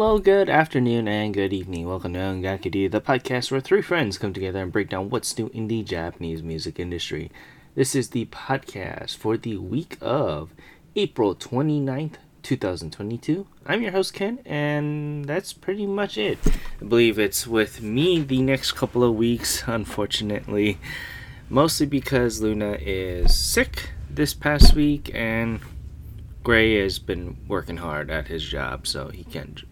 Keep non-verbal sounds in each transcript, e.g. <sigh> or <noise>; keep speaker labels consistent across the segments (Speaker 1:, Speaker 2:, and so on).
Speaker 1: Hello, good afternoon, and good evening. Welcome to Ongakudu, the podcast where three friends come together and break down what's new in the Japanese music industry. This is the podcast for the week of April 29th, 2022. I'm your host, Ken, and that's pretty much it. I believe it's with me the next couple of weeks, unfortunately. Mostly because Luna is sick this past week, and Gray has been working hard at his job, so he can't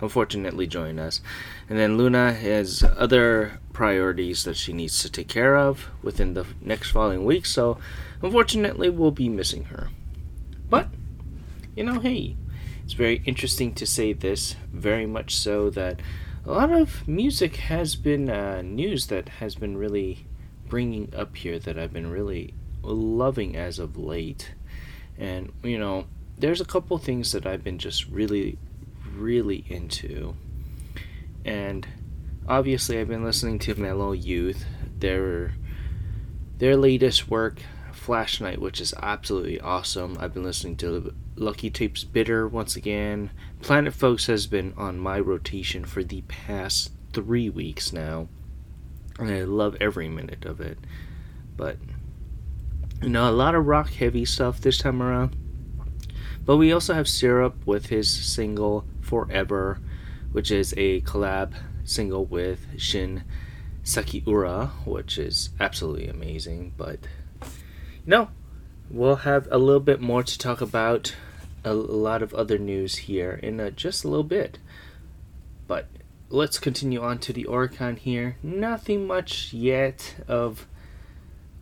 Speaker 1: unfortunately join us. And then Luna has other priorities that she needs to take care of within the next following week, so unfortunately we'll be missing her. But, you know, hey, it's very interesting to say this, very much so that a lot of music has been uh, news that has been really bringing up here that I've been really loving as of late. And, you know, there's a couple things that I've been just really, really into. And obviously, I've been listening to Mellow Youth, their their latest work, Flash Night, which is absolutely awesome. I've been listening to Lucky Tapes Bitter once again. Planet Folks has been on my rotation for the past three weeks now, and I love every minute of it. But you know, a lot of rock heavy stuff this time around but we also have SIRUP with his single Forever, which is a collab single with Shin Sakiura, which is absolutely amazing. But no, we'll have a little bit more to talk about, a, lot of other news here in a, just a little bit. But let's continue on to the Oricon here. Nothing much yet of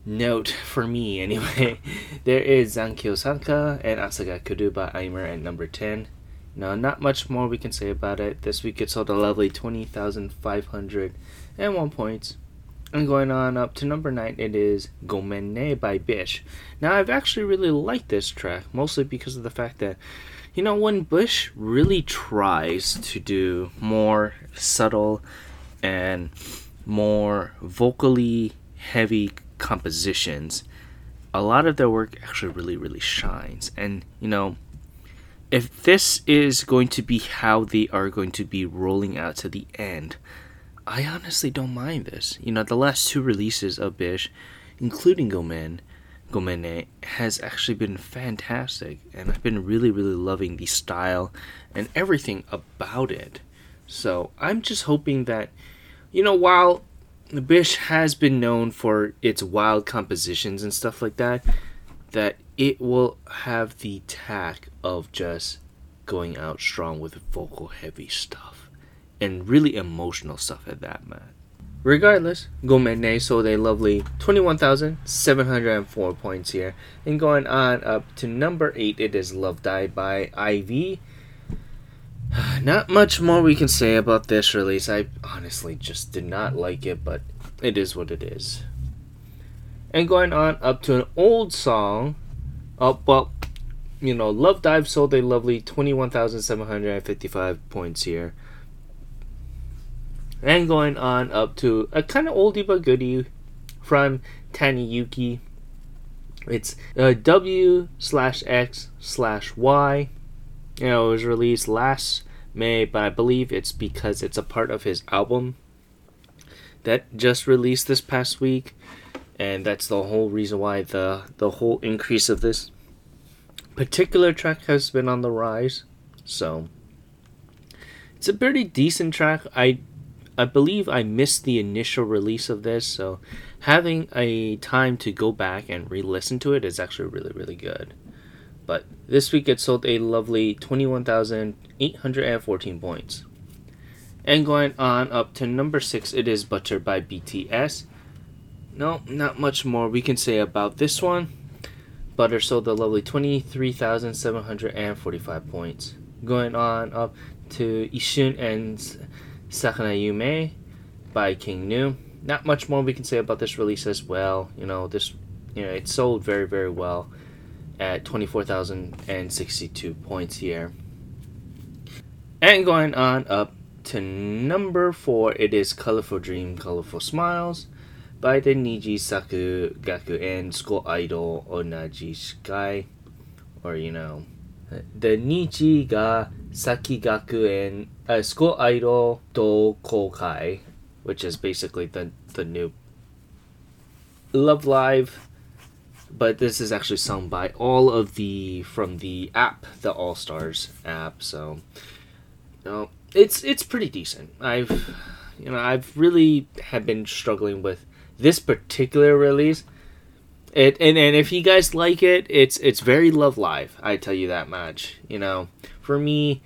Speaker 1: note for me <laughs> anyway. there is Zankyo Sanka and Asaga Kuruba Aimer at number 10. Now, not much more we can say about it. This week it sold a lovely 20,501 points. And going on up to number 9, it is Gomenne by Bish. Now, I've actually really liked this track, mostly because of the fact that, you know, when Bish really tries to do more subtle and more vocally heavy compositions, a lot of their work actually really, really shines. And, you know, if this is going to be how they are going to be rolling out to the end, I honestly don't mind this. You know, the last two releases of Bish, including Gomen, Gomene, has actually been fantastic. And I've been really, really loving the style and everything about it. So I'm just hoping that, you know, while Bish has been known for its wild compositions and stuff like that, that it will have the tack of just going out strong with vocal heavy stuff and really emotional stuff at that, man. Regardless, Gomene sold a lovely 21,704 points here. And going on up to number 8, it is Love Dive by IVE <sighs> Not much more we can say about this release. I honestly just did not like it, but it is what it is. And going on up to an old song, oh, well, you know, Love Dive sold a lovely 21,755 points here. And going on up to a kind of oldie but goodie from Tani Yuuki. It's uh, W slash X slash Y. You know, it was released last May, but I believe it's because it's a part of his album that just released this past week, and that's the whole reason why the the whole increase of this particular track has been on the rise. So it's a pretty decent track. I I believe I missed the initial release of this, so having a time to go back and re-listen to it is actually really really good. But this week it sold a lovely 21,814 points. And going on up to number 6, it is Butter by BTS. No, not much more we can say about this one. Butter sold a lovely 23,745 points. Going on up to Ishun and Sakana Yume by King Gnu. Not much more we can say about this release as well. You know, this you know, it sold very, very well at 24,062 points here. And going on up to number four, it is Colorful Dream, Colorful Smiles by the Niji Saku Gaku and School Idol Onaji Shikai. Or, you know, the Niji ga Saki Gaku and uh, School Idol Do Kokai, which is basically the the new Love Live, but this is actually sung by all of the from the app, the All Stars app. So, you know, it's it's pretty decent. I've you know I've really have been struggling with this particular release. It and, and if you guys like it, it's it's very Love Live. I tell you that much. You know, for me,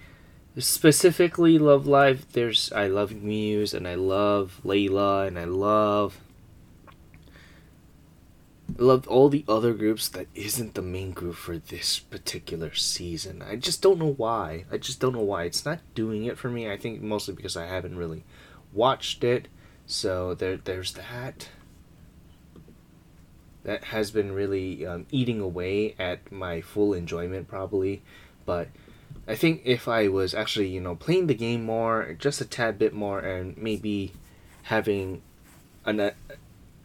Speaker 1: specifically Love Live. There's I love Muse and I love Layla and I love love all the other groups that isn't the main group for this particular season. I just don't know why. I just don't know why. It's not doing it for me. I think mostly because I haven't really watched it. So there there's that. That has been really um, eating away at my full enjoyment probably, but I think if I was actually, you know, playing the game more, just a tad bit more, and maybe having an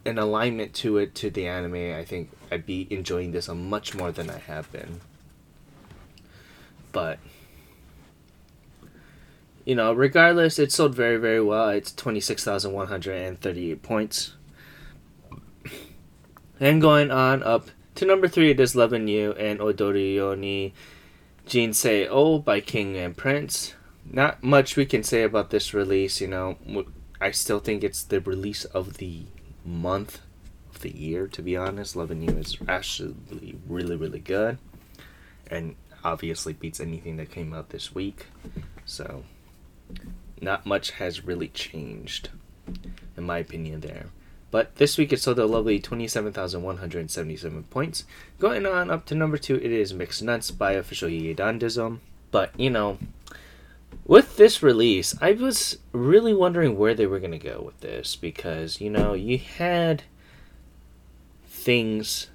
Speaker 1: an alignment to it to the anime, I think I'd be enjoying this a much more than I have been. But you know, regardless, it sold very very well. It's twenty six thousand one hundred and thirty eight points. And going on up to number three, it is Loving You and Odori Yoni Jinsei O by King and Prince. Not much we can say about this release, you know. I still think it's the release of the month of the year, to be honest. Loving You is actually really, really good. And obviously beats anything that came out this week. So, not much has really changed, in my opinion, there. But this week it sold a lovely 27,177 points. Going on up to number two, it is Mixed Nuts by Official Dandism. But, you know, with this release, I was really wondering where they were going to go with this because, you know, you had things.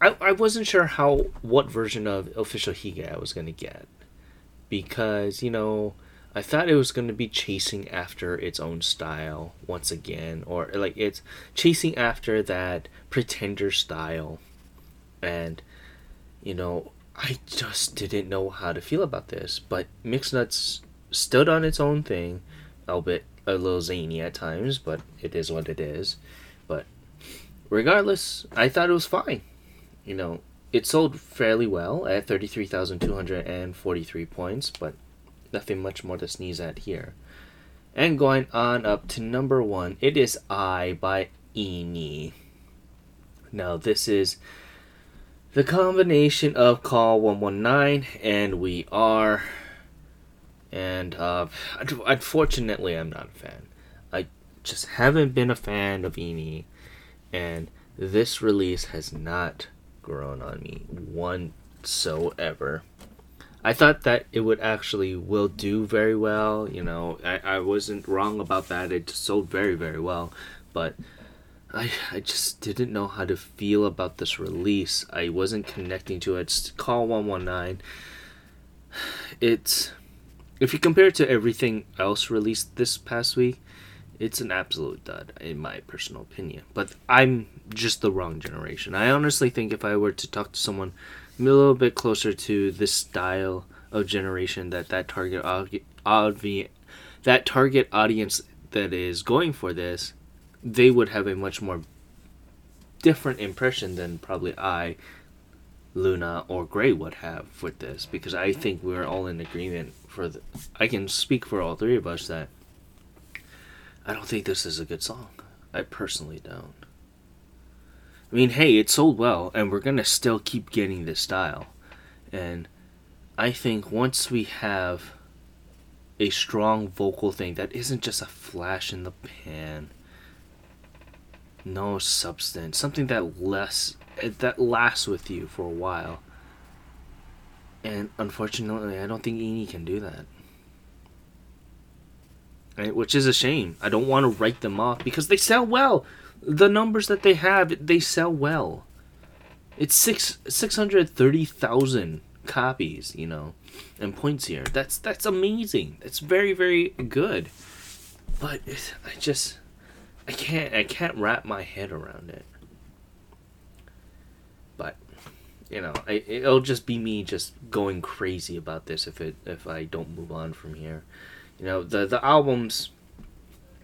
Speaker 1: I, I wasn't sure how what version of official Hige I was going to get because, you know, I thought it was going to be chasing after its own style once again, or like it's chasing after that pretender style. And, you know, I just didn't know how to feel about this. But Mixed Nuts stood on its own thing, albeit a little zany at times, but it is what it is. But regardless, I thought it was fine. You know, it sold fairly well at 33,243 points, but nothing much more to sneeze at here. And going on up to number one, it is I by Ini. Now, this is the combination of Call 119 and We Are. And uh, unfortunately, I'm not a fan. I just haven't been a fan of Ini. And this release has not grown on me one so ever I thought that it would actually will do very well. You know, I, I wasn't wrong about that. It sold very, very well. But I, I just didn't know how to feel about this release. I wasn't connecting to it. It's Call 119. It's. If you compare it to everything else released this past week, it's an absolute dud, in my personal opinion. But I'm just the wrong generation. I honestly think if I were to talk to someone a little bit closer to this style of generation that that target audi- that target audience that is going for this, they would have a much more different impression than probably I, Luna, or Gray would have with this because I think we're all in agreement for the. I can speak for all three of us that I don't think this is a good song. I personally don't. I mean, hey, it sold well, and we're gonna still keep getting this style. And I think once we have a strong vocal thing that isn't just a flash in the pan, no substance, something that less that lasts with you for a while. And unfortunately, I don't think Ini can do that. Right? Which is a shame. I don't want to write them off because they sell well the numbers that they have, they sell well. It's six six hundred thirty thousand copies, you know, and points here. That's that's amazing. That's very very good. But I just I can't I can't wrap my head around it. But you know, I, it'll just be me just going crazy about this if it if I don't move on from here. You know, the the albums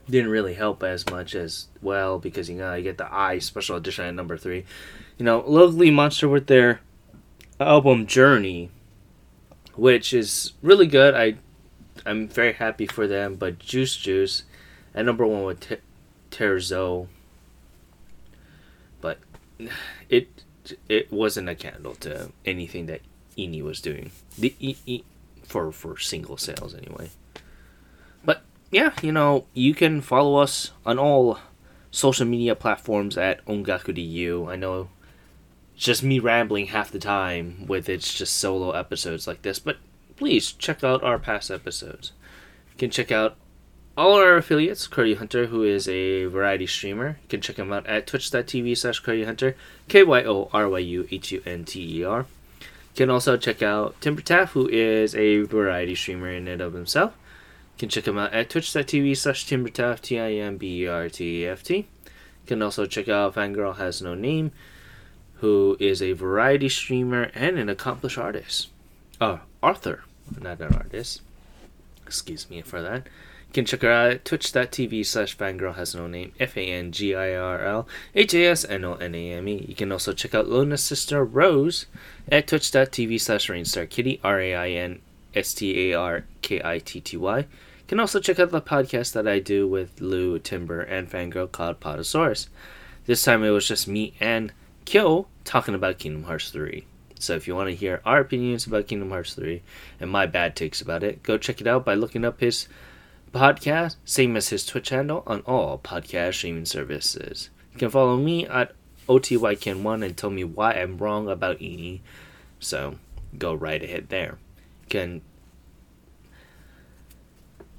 Speaker 1: didn't really help as much as well because you know I get the I special edition at number three. You know, Locally Monster with their album Journey, which is really good. I I'm very happy for them. But Juice Juice at number one with Ter- Terzo, but it it wasn't a candle to anything that Ini was doing. The e, e, for for single sales anyway. But yeah, you know, you can follow us on all social media platforms at Ongaku I know it's just me rambling half the time with its just solo episodes like this, but please check out our past episodes. You can check out all our affiliates, Kyoryu Hunter, who is a variety streamer. You can check him out at twitch.tv slash Kyoryu Hunter, K Y O R Y U H U N T E R. You can also check out Timber Teft, who is a variety streamer in and of himself. You can check him out at twitch.tv slash Timber timberteft, T I M B E R T E F T. You can also check out Fangirl Has No Name, who is a variety streamer and an accomplished artist. Uh, Arthur, not an artist. Excuse me for that. You can check her out at twitch.tv slash fangirl has no name, F A N G I R L H A S N O N A M E. You can also check out Luna's sister Rose at twitch.tv slash rainstarkitty, R A I N S T A R K I T T Y. You can also check out the podcast that I do with Lou, Timber, and Fangirl called Podosaurus. This time it was just me and Kyo talking about Kingdom Hearts 3. So if you want to hear our opinions about Kingdom Hearts 3 and my bad takes about it, go check it out by looking up his podcast, same as his Twitch handle on all podcast streaming services. You can follow me at OTYKen1 and tell me why I'm wrong about Ini. So go right ahead there. You can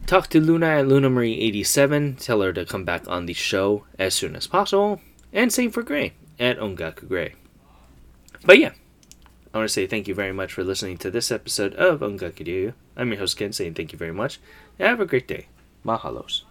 Speaker 1: talk to Luna at LunaMarie87, tell her to come back on the show as soon as possible, and same for Gray at Ongaku Gray. But yeah, I want to say thank you very much for listening to this episode of Ongaku Ryu. I'm your host Ken saying thank you very much. Have a great day. Mahalos.